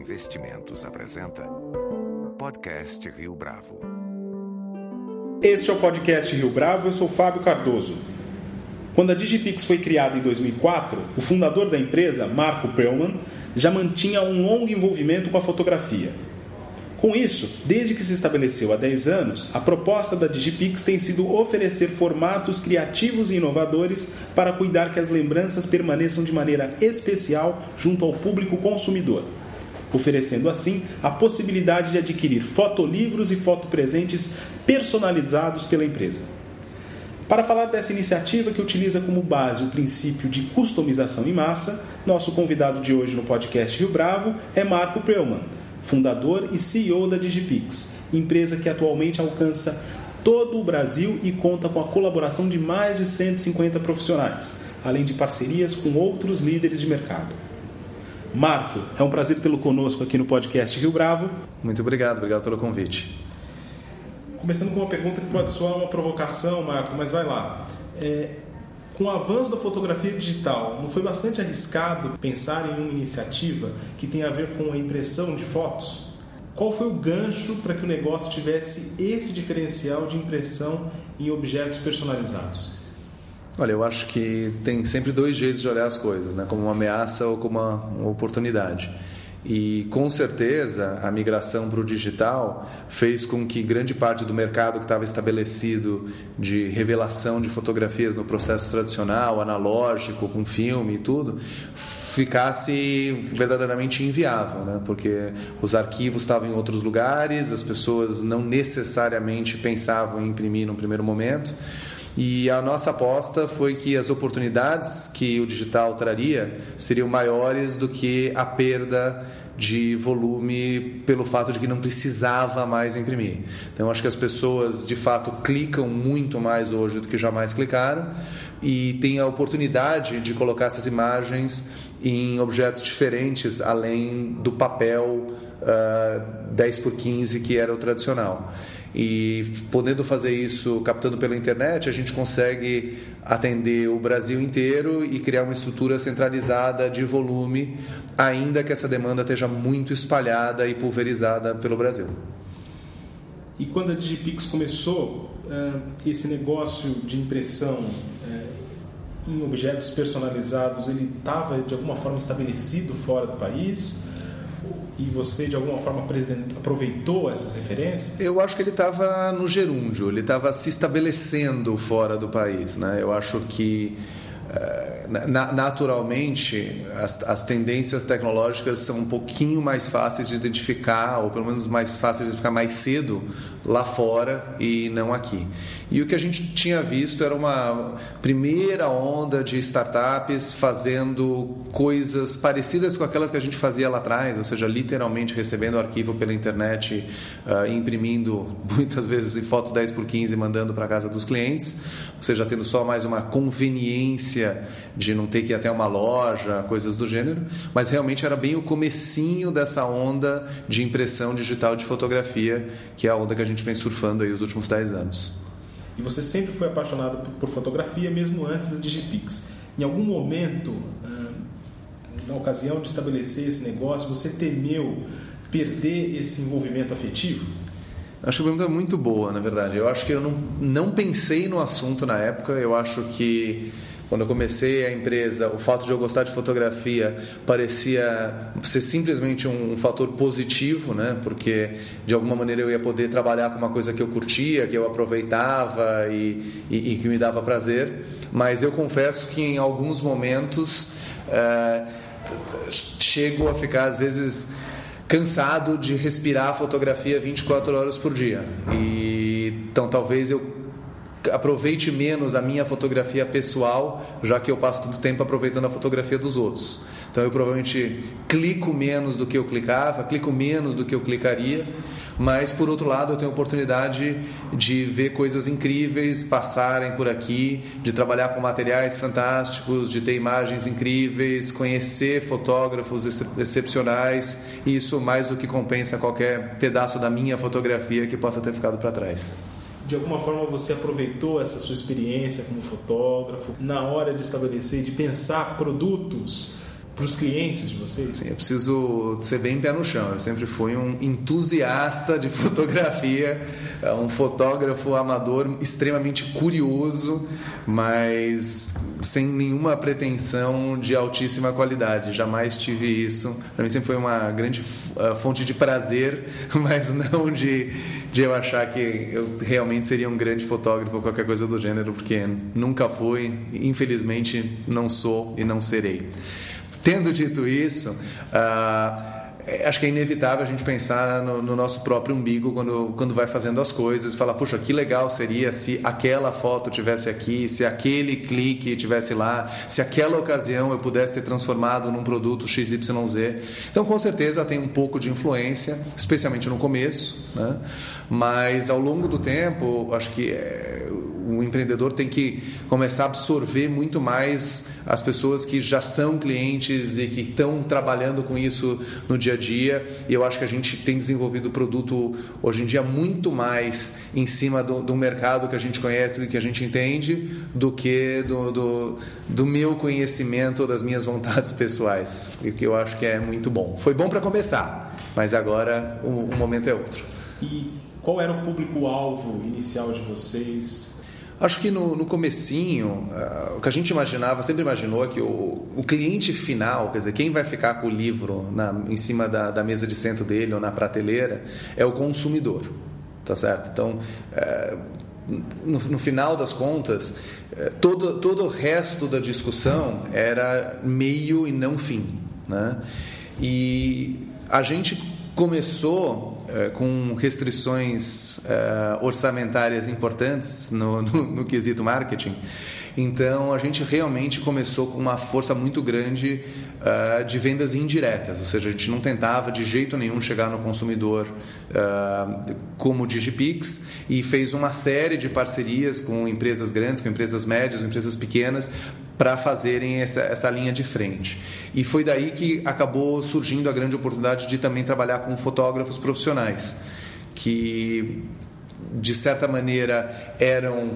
Investimentos apresenta Podcast Rio Bravo. Este é o podcast Rio Bravo, eu sou Fábio Cardoso. Quando a Digipix foi criada em 2004, o fundador da empresa, Marco Perlman, já mantinha um longo envolvimento com a fotografia. Com isso, desde que se estabeleceu há 10 anos, a proposta da Digipix tem sido oferecer formatos criativos e inovadores para cuidar que as lembranças permaneçam de maneira especial junto ao público consumidor, oferecendo assim a possibilidade de adquirir fotolivros e fotopresentes personalizados pela empresa. Para falar dessa iniciativa que utiliza como base o princípio de customização em massa, nosso convidado de hoje no podcast Rio Bravo é Marco Perlman fundador e CEO da Digipix, empresa que atualmente alcança todo o Brasil e conta com a colaboração de mais de 150 profissionais, além de parcerias com outros líderes de mercado. Marco, é um prazer tê-lo conosco aqui no podcast Rio Bravo. Muito obrigado, obrigado pelo convite. Começando com uma pergunta que pode soar uma provocação, Marco, mas vai lá. É, com o avanço da fotografia digital, não foi bastante arriscado pensar em uma iniciativa que tem a ver com a impressão de fotos? Qual foi o gancho para que o negócio tivesse esse diferencial de impressão em objetos personalizados? Olha, eu acho que tem sempre dois jeitos de olhar as coisas, né? como uma ameaça ou como uma, uma oportunidade. E com certeza a migração para o digital fez com que grande parte do mercado que estava estabelecido de revelação de fotografias no processo tradicional, analógico, com filme e tudo, ficasse verdadeiramente inviável, né? porque os arquivos estavam em outros lugares, as pessoas não necessariamente pensavam em imprimir no primeiro momento. E a nossa aposta foi que as oportunidades que o digital traria seriam maiores do que a perda de volume pelo fato de que não precisava mais imprimir. Então acho que as pessoas de fato clicam muito mais hoje do que jamais clicaram e têm a oportunidade de colocar essas imagens em objetos diferentes além do papel uh, 10 por 15 que era o tradicional. E podendo fazer isso captando pela internet, a gente consegue atender o Brasil inteiro e criar uma estrutura centralizada de volume, ainda que essa demanda esteja muito espalhada e pulverizada pelo Brasil. E quando a Digipix começou eh, esse negócio de impressão eh, em objetos personalizados, ele estava de alguma forma estabelecido fora do país? E você de alguma forma aproveitou essas referências? Eu acho que ele estava no gerúndio, ele estava se estabelecendo fora do país. Né? Eu acho que eh, naturalmente as, as, tendências tecnológicas são um pouquinho mais fáceis de identificar, ou pelo menos mais fáceis de identificar mais cedo lá fora e não aqui. E o que a gente tinha visto era uma primeira onda de startups fazendo coisas parecidas com aquelas que a gente fazia lá atrás, ou seja, literalmente recebendo arquivo pela internet, uh, imprimindo muitas vezes em foto 10 por 15 e mandando para casa dos clientes, ou seja, tendo só mais uma conveniência de não ter que ir até uma loja, coisas do gênero, mas realmente era bem o comecinho dessa onda de impressão digital de fotografia, que é a onda que a gente vem surfando aí os últimos 10 anos. E você sempre foi apaixonado por fotografia, mesmo antes da Digipix. Em algum momento, ah, na ocasião de estabelecer esse negócio, você temeu perder esse envolvimento afetivo? Acho que a pergunta é muito boa, na verdade. Eu acho que eu não, não pensei no assunto na época. Eu acho que quando eu comecei a empresa, o fato de eu gostar de fotografia parecia ser simplesmente um, fator positivo, né? Porque de alguma maneira eu ia poder trabalhar com uma coisa que eu curtia, que eu aproveitava e, e, e que me dava prazer. Mas eu confesso que em alguns momentos é, chego a ficar às vezes cansado de respirar fotografia 24 horas por dia. E então talvez eu aproveite menos a minha fotografia pessoal, já que eu passo todo tempo aproveitando a fotografia dos outros. Então eu provavelmente clico menos do que eu clicava, clico menos do que eu clicaria, mas por outro lado eu tenho a oportunidade de ver coisas incríveis passarem por aqui, de trabalhar com materiais fantásticos, de ter imagens incríveis, conhecer fotógrafos excepcionais, e isso mais do que compensa qualquer pedaço da minha fotografia que possa ter ficado para trás de alguma forma você aproveitou essa sua experiência como fotógrafo na hora de estabelecer, de pensar produtos para os clientes de vocês? Sim, eu preciso ser bem pé no chão. Eu sempre fui um entusiasta de fotografia, um fotógrafo amador extremamente curioso, mas sem nenhuma pretensão de altíssima qualidade. Jamais tive isso. Para mim sempre foi uma grande uh, fonte de prazer, mas não de, de eu achar que eu realmente seria um grande fotógrafo ou qualquer coisa do gênero, porque nunca fui, infelizmente não sou e não serei. Tendo dito isso, uh, acho que é inevitável a gente pensar no, no, nosso próprio umbigo quando, quando vai fazendo as coisas, falar, puxa, que legal seria se aquela foto tivesse aqui, se aquele clique tivesse lá, se aquela ocasião eu pudesse ter transformado num produto XYZ. Então, com certeza tem um pouco de influência, especialmente no começo, né? mas ao longo do tempo, acho que é, o empreendedor tem que começar a absorver muito mais as pessoas que já são clientes e que estão trabalhando com isso no dia a dia. E eu acho que a gente tem desenvolvido o produto hoje em dia muito mais em cima do, do mercado que a gente conhece e que a gente entende do que do, do, do meu conhecimento, das minhas vontades pessoais. O que eu acho que é muito bom. Foi bom para começar, mas agora o, o momento é outro. E qual era o público-alvo inicial de vocês? Acho que no, no comecinho, uh, o que a gente imaginava, sempre imaginou que o, o cliente final, quer dizer, quem vai ficar com o livro na, em cima da, da mesa de centro dele ou na prateleira, é o consumidor, tá certo? Então, uh, no, no, final das contas, uh, todo, todo o resto da discussão era meio e não fim, né? E a gente começou é, com restrições é, orçamentárias importantes no, no, no, quesito marketing. Então a gente realmente começou com uma força muito grande uh, de vendas indiretas, ou seja, a gente não tentava de jeito nenhum chegar no consumidor uh, como o Digipix e fez uma série de parcerias com empresas grandes, com empresas médias, com empresas pequenas para fazerem essa, essa linha de frente. E foi daí que acabou surgindo a grande oportunidade de também trabalhar com fotógrafos profissionais, que de certa maneira eram,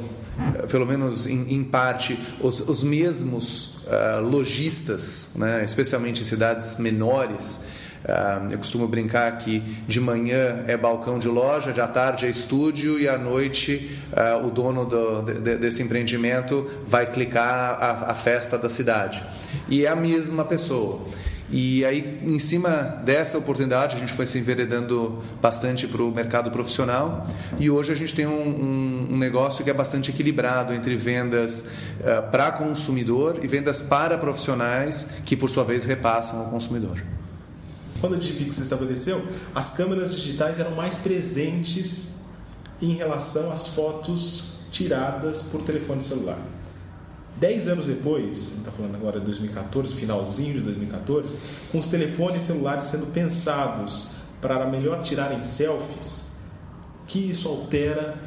eh, pelo menos em, em parte, os, os mesmos uh, lojistas, né, especialmente em cidades menores eu costumo brincar que de manhã é balcão de loja, de à tarde é estúdio e à noite uh, o dono do, de, desse empreendimento vai clicar a, a festa da cidade. E é a mesma pessoa. E aí, em cima dessa oportunidade, a gente foi se enveredando bastante para o mercado profissional. E hoje a gente tem um, um, um negócio que é bastante equilibrado entre vendas uh, para consumidor e vendas para profissionais, que por sua vez repassam ao consumidor quando a Digipix se estabeleceu, as câmeras digitais eram mais presentes em relação às fotos tiradas por telefone celular. Dez anos depois, está falando agora de 2014, finalzinho de 2014, com os telefones celulares sendo pensados para melhor tirarem selfies, que isso altera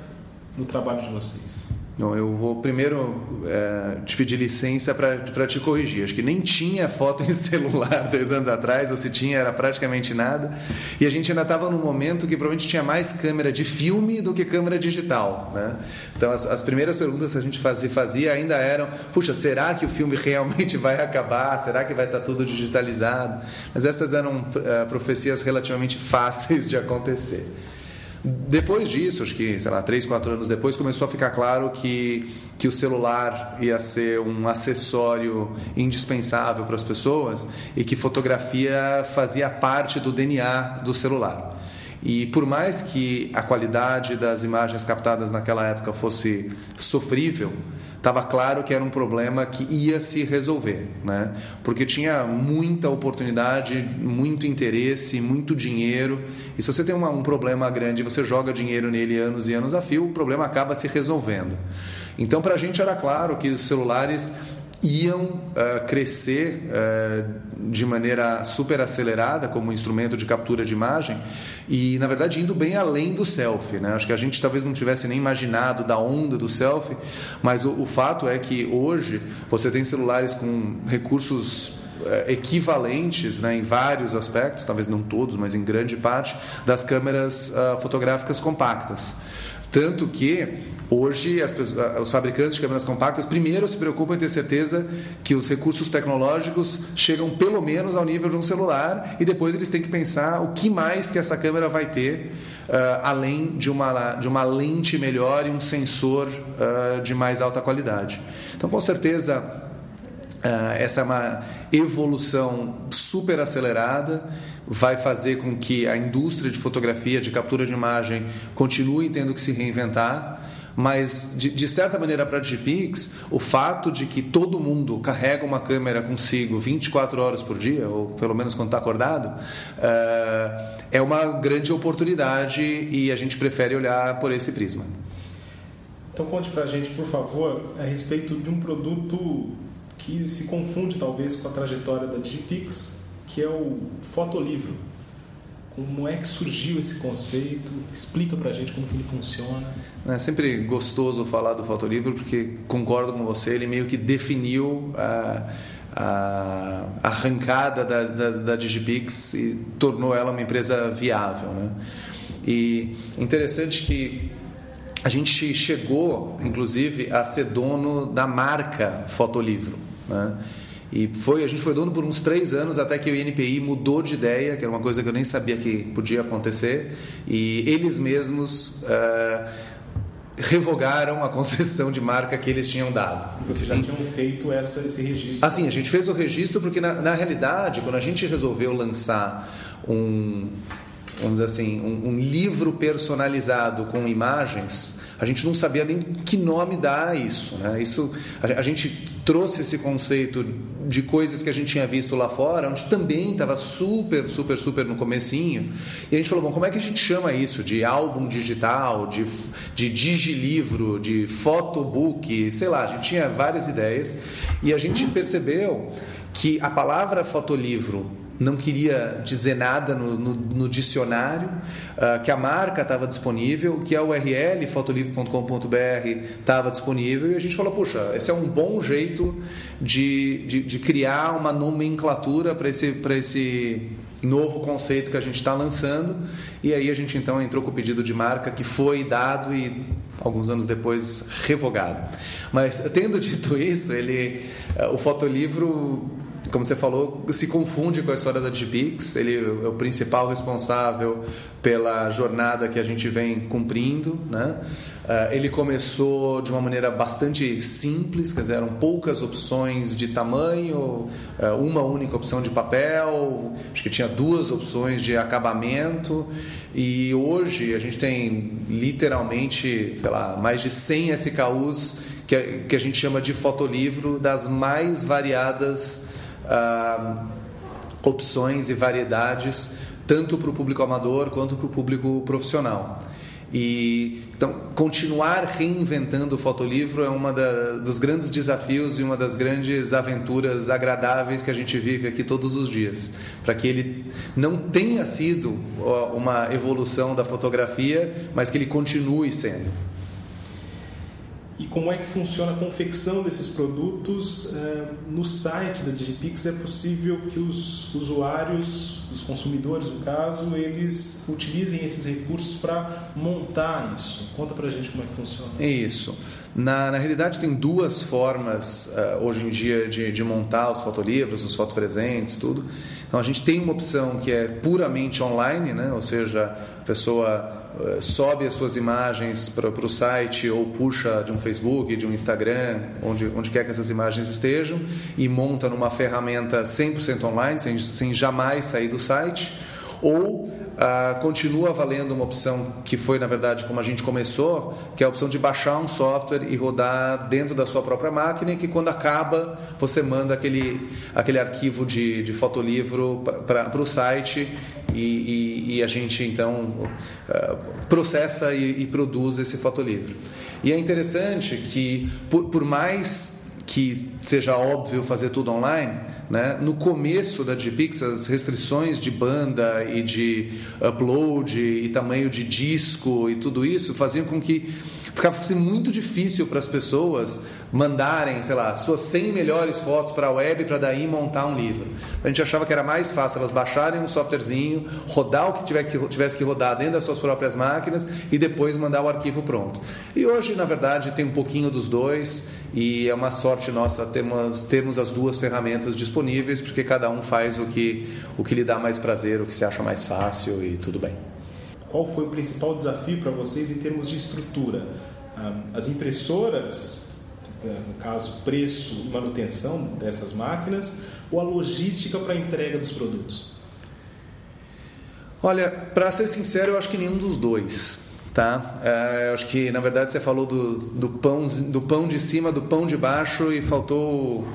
no trabalho de vocês? Não, eu vou primeiro é, te pedir licença para te corrigir. Acho que nem tinha foto em celular dois anos atrás, ou se tinha era praticamente nada. E a gente ainda estava num momento que provavelmente tinha mais câmera de filme do que câmera digital. Né? Então as, as primeiras perguntas que a gente fazia, fazia ainda eram: puxa, será que o filme realmente vai acabar? Será que vai estar tá tudo digitalizado? Mas essas eram uh, profecias relativamente fáceis de acontecer. Depois disso, acho que, sei lá, três, quatro anos depois, começou a ficar claro que, que o celular ia ser um acessório indispensável para as pessoas e que fotografia fazia parte do DNA do celular. E por mais que a qualidade das imagens captadas naquela época fosse sofrível, estava claro que era um problema que ia se resolver, né? Porque tinha muita oportunidade, muito interesse, muito dinheiro. E se você tem uma, um problema grande, você joga dinheiro nele anos e anos a fio, o problema acaba se resolvendo. Então, para a gente era claro que os celulares iam uh, crescer uh, de maneira super acelerada como instrumento de captura de imagem e na verdade indo bem além do selfie né? acho que a gente talvez não tivesse nem imaginado da onda do selfie mas o, o fato é que hoje você tem celulares com recursos uh, equivalentes né, em vários aspectos talvez não todos mas em grande parte das câmeras fotográficas compactas tanto que Hoje, as, os fabricantes de câmeras compactas primeiro se preocupam em ter certeza que os recursos tecnológicos chegam pelo menos ao nível de um celular e depois eles têm que pensar o que mais que essa câmera vai ter uh, além de uma, de uma lente melhor e um sensor uh, de mais alta qualidade. Então, com certeza, Uh, essa é uma evolução super acelerada, vai fazer com que a indústria de fotografia, de captura de imagem, continue tendo que se reinventar. Mas, de, de certa maneira, para a Digipix, o fato de que todo mundo carrega uma câmera consigo 24 horas por dia, ou pelo menos quando está acordado, uh, é uma grande oportunidade e a gente prefere olhar por esse prisma. Então, conte para a gente, por favor, a respeito de um produto que se confunde talvez com a trajetória da Digipix, que é o fotolivro. Como é que surgiu esse conceito? Explica pra gente como que ele funciona. É sempre gostoso falar do fotolivro porque concordo com você, ele meio que definiu a, a arrancada da, da, da Digipix e tornou ela uma empresa viável. Né? E interessante que a gente chegou, inclusive, a ser dono da marca Fotolivro. Né? E foi, a gente foi dono por uns três anos até que o INPI mudou de ideia, que era uma coisa que eu nem sabia que podia acontecer, e eles mesmos uh, revogaram a concessão de marca que eles tinham dado. Vocês já tinham feito essa, esse registro? Assim, a gente fez o registro porque, na, na realidade, quando a gente resolveu lançar um, vamos assim, um, um livro personalizado com imagens, a gente não sabia nem que nome dar a isso. Né? isso a, a, gente trouxe esse conceito de coisas que a gente tinha visto lá fora, onde também estava super, super, super no comecinho. E a gente falou, bom, como é que a gente chama isso? De álbum digital, de, de digilivro, de fotobook, sei lá, a gente tinha várias ideias. E a gente percebeu que a palavra fotolivro não queria dizer nada no, no, no dicionário, uh, que a marca estava disponível, que a URL fotolivro.com.br estava disponível e a gente falou, puxa, esse é um bom jeito de, de, de criar uma nomenclatura para esse, esse novo conceito que a gente está lançando e aí a gente então entrou com o pedido de marca que foi dado e alguns anos depois revogado. Mas tendo dito isso, ele, uh, o fotolivro como você falou, se confunde com a história da Digipix. Ele é o principal responsável pela jornada que a gente vem cumprindo, né? Uh, ele começou de uma maneira bastante simples, quer dizer, eram poucas opções de tamanho, uh, uma única opção de papel, acho que tinha duas opções de acabamento, e hoje a gente tem literalmente, sei lá, mais de 100 SKUs que a gente chama de fotolivro das mais variadas ah, opções e variedades tanto para o público amador quanto para o público profissional. E então continuar reinventando o fotolivro é uma da, dos grandes desafios e uma das grandes aventuras agradáveis que a gente vive aqui todos os dias, para que ele não tenha sido uma evolução da fotografia, mas que ele continue sendo e como é que funciona a confecção desses produtos. É, no site da Digipix é possível que os usuários, os consumidores no caso, eles utilizem esses recursos para montar isso. Conta para a gente como é que funciona. Isso. Na, na realidade, tem duas formas uh, hoje em dia de, de montar os fotolivros, os fotopresentes, tudo. Então, a gente tem uma opção que é puramente online, né? ou seja, a pessoa eh, sobe as suas imagens para o site ou puxa de um Facebook, de um Instagram, onde, onde quer que essas imagens estejam, e monta numa ferramenta 100% online, sem, sem jamais sair do site, ou Uh, continua valendo uma opção que foi, na verdade, como a gente começou, que é a opção de baixar um software e rodar dentro da sua própria máquina e que quando acaba você manda aquele, aquele arquivo de, de fotolivro para o site e, e, e, a gente então uh, processa e, e, produz esse fotolivro. E é interessante que, por, por mais que seja óbvio fazer tudo online, né? no começo da GPix as restrições de banda e de upload e tamanho de disco e tudo isso faziam com que ficava assim, muito difícil para as pessoas mandarem, sei lá, suas 100 melhores fotos para a web para daí montar um livro. A gente achava que era mais fácil elas baixarem um softwarezinho, rodar o que, tiver que tivesse que rodar dentro das suas próprias máquinas e depois mandar o arquivo pronto. E hoje, na verdade, tem um pouquinho dos dois e é uma sorte nossa termos, termos as duas ferramentas disponíveis, porque cada um faz o que, o que lhe dá mais prazer, o que se acha mais fácil e tudo bem. Qual foi o principal desafio para vocês em termos de estrutura? Ah, as impressoras, eh, no caso, preço e manutenção dessas máquinas, ou a logística para a entrega dos produtos? Olha, para ser sincero, eu acho que nenhum dos dois. Tá? É, eu acho que na verdade você falou do, do, pão, do pão de cima, do pão de baixo e faltou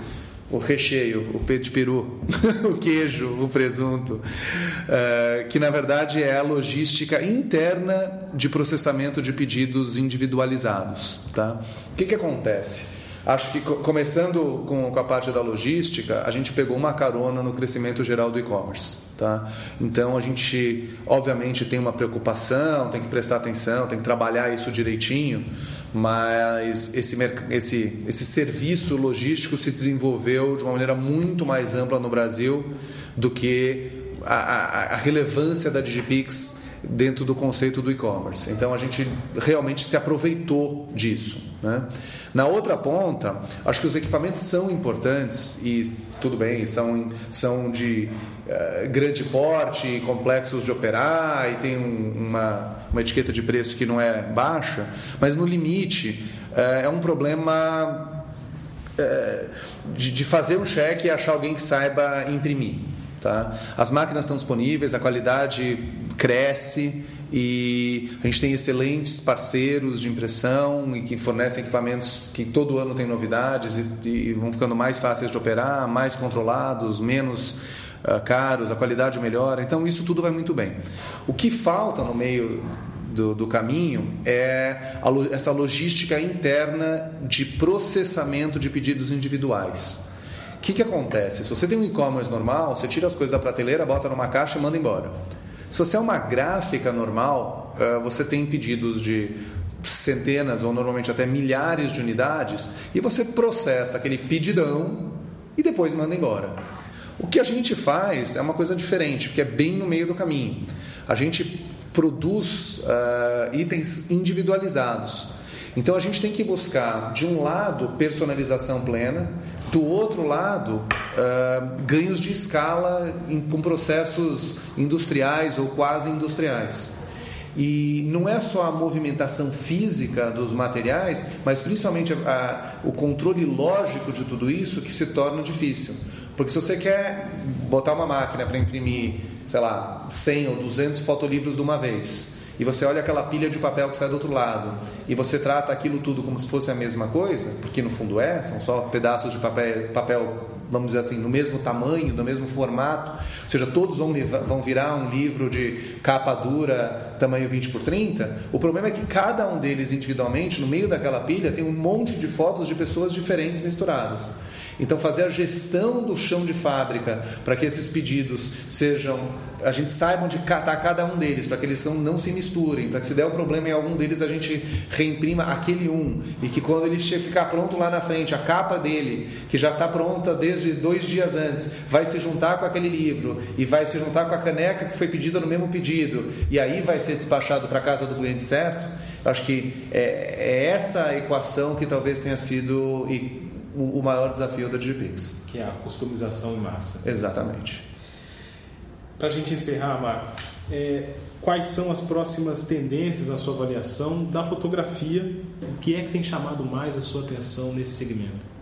o, recheio, o peito de peru, o queijo, o presunto, é, que na verdade é a logística interna de processamento de pedidos individualizados. Tá? O que, que acontece? Acho que começando com, com a parte da logística, a gente pegou uma carona no crescimento geral do e-commerce. Tá? Então a gente, obviamente, tem uma preocupação, tem que prestar atenção, tem que trabalhar isso direitinho, mas esse, esse, esse serviço logístico se desenvolveu de uma maneira muito mais ampla no Brasil do que a, a, a relevância da Digipix dentro do conceito do e-commerce. Então a gente realmente se aproveitou disso. Né? Na outra ponta, acho que os equipamentos são importantes e tudo bem, são, são de uh, grande porte, complexos de operar e tem um, uma, uma etiqueta de preço que não é baixa, mas no limite uh, é um problema uh, de, de fazer um cheque e achar alguém que saiba imprimir. Tá? As máquinas estão disponíveis, a qualidade cresce e a gente tem excelentes parceiros de impressão e que fornecem equipamentos que todo ano tem novidades e, e vão ficando mais fáceis de operar, mais controlados, menos uh, caros, a qualidade melhora. Então isso tudo vai muito bem. O que falta no meio do, do, caminho é a, essa logística interna de processamento de pedidos individuais. O que, que acontece? Se você tem um e-commerce normal, você tira as coisas da prateleira, bota numa caixa e manda embora. Se você é uma gráfica normal, eh, você tem pedidos de centenas ou normalmente até milhares de unidades e você processa aquele pedidão e depois manda embora. O que a gente faz é uma coisa diferente, porque é bem no meio do caminho. A gente produz uh, itens individualizados. Então a gente tem que buscar, de um lado, personalização plena, do outro lado, uh, ganhos de escala em, com processos industriais ou quase industriais. E não é só a movimentação física dos materiais, mas principalmente a, a, o controle lógico de tudo isso que se torna difícil. Porque se você quer botar uma máquina para imprimir, sei lá, 100 ou 200 fotolivros de uma vez, e você olha aquela pilha de papel que sai do outro lado e você trata aquilo tudo como se fosse a mesma coisa, porque no fundo é, são só pedaços de papel, papel vamos dizer assim, no mesmo tamanho, no mesmo formato, ou seja, todos vão, vão virar um livro de capa dura, tamanho 20 por 30. O problema é que cada um deles individualmente, no meio daquela pilha, tem um monte de fotos de pessoas diferentes misturadas. Então, fazer a gestão do chão de fábrica para que esses pedidos sejam, a gente saiba onde está cada um deles, para que eles não, não se misturem, para que se der o um problema em algum deles a gente reimprima aquele um e que quando ele ficar pronto lá na frente, a capa dele, que já está pronta desde dois dias antes, vai se juntar com aquele livro e vai se juntar com a caneca que foi pedida no mesmo pedido e aí vai ser despachado para a casa do cliente certo. Acho que é, é essa equação que talvez tenha sido e o, o maior desafio da Digipix. Que é a customização em massa. Exatamente. Para a gente encerrar, Marco, é, quais são as próximas tendências na sua avaliação da fotografia? O que é que tem chamado mais a sua atenção nesse segmento?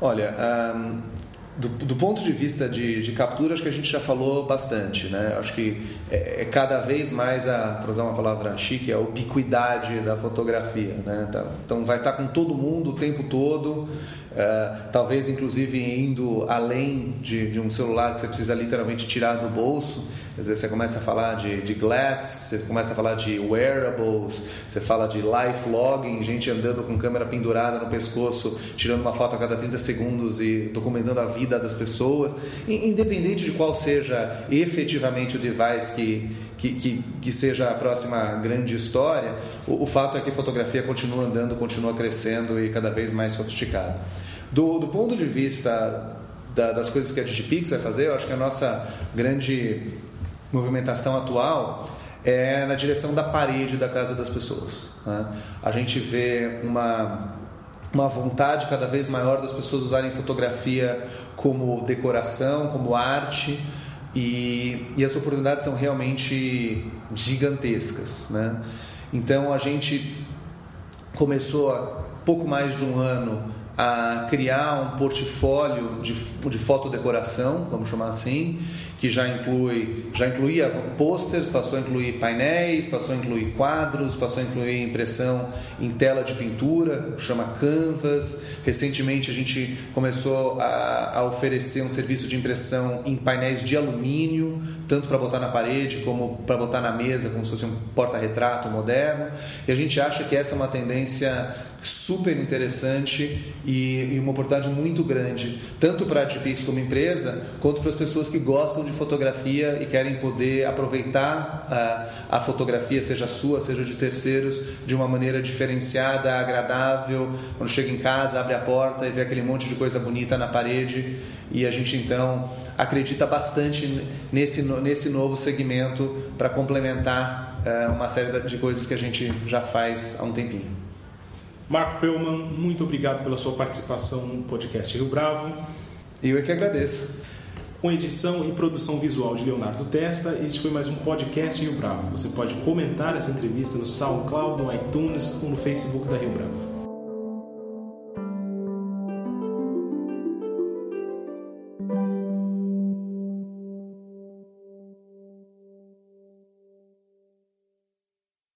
Olha, um, do, do, ponto de vista de, de, captura, acho que a gente já falou bastante, né? Acho que é, é cada vez mais a, para usar uma palavra chique, a ubiquidade da fotografia, né? Tá, então vai estar com todo mundo o tempo todo, é, talvez inclusive indo além de, de, um celular que você precisa literalmente tirar do bolso, Às vezes você começa a falar de, de glass, você começa a falar de wearables, você fala de life logging, gente andando com câmera pendurada no pescoço, tirando uma foto a cada 30 segundos e documentando a vida das pessoas. Independente de qual seja efetivamente o device que, que, que, que seja a próxima grande história, o, o fato é que a fotografia continua andando, continua crescendo e cada vez mais sofisticada. Do, do ponto de vista da, das coisas que a Digipix vai fazer, eu acho que a nossa grande movimentação atual é na direção da parede da casa das pessoas. Né? A gente vê uma, uma vontade cada vez maior das pessoas usarem fotografia como decoração, como arte, e, e as oportunidades são realmente gigantescas. Né? Então a gente começou há pouco mais de um ano a criar um portfólio de, de fotodecoração, vamos chamar assim, que já inclui já incluía posters, passou a incluir painéis, passou a incluir quadros, passou a incluir impressão em tela de pintura, chama Canvas. Recentemente a gente começou a, a oferecer um serviço de impressão em painéis de alumínio, tanto para botar na parede como para botar na mesa, como se fosse um porta-retrato moderno. E a gente acha que essa é uma tendência super interessante e, e uma oportunidade muito grande, tanto para a Adpix como empresa, quanto para as pessoas que gostam de fotografia e querem poder aproveitar a, a fotografia, seja sua, seja de terceiros, de uma maneira diferenciada, agradável. Quando chega em casa, abre a porta e vê aquele monte de coisa bonita na parede e a gente então acredita bastante nesse, nesse novo segmento para complementar é, uma série de coisas que a gente já faz há um tempinho. Marco Pelman, muito obrigado pela sua participação no podcast Rio Bravo. Eu é que agradeço. Com edição e produção visual de Leonardo Testa, este foi mais um podcast Rio Bravo. Você pode comentar essa entrevista no SoundCloud, no iTunes ou no Facebook da Rio Bravo.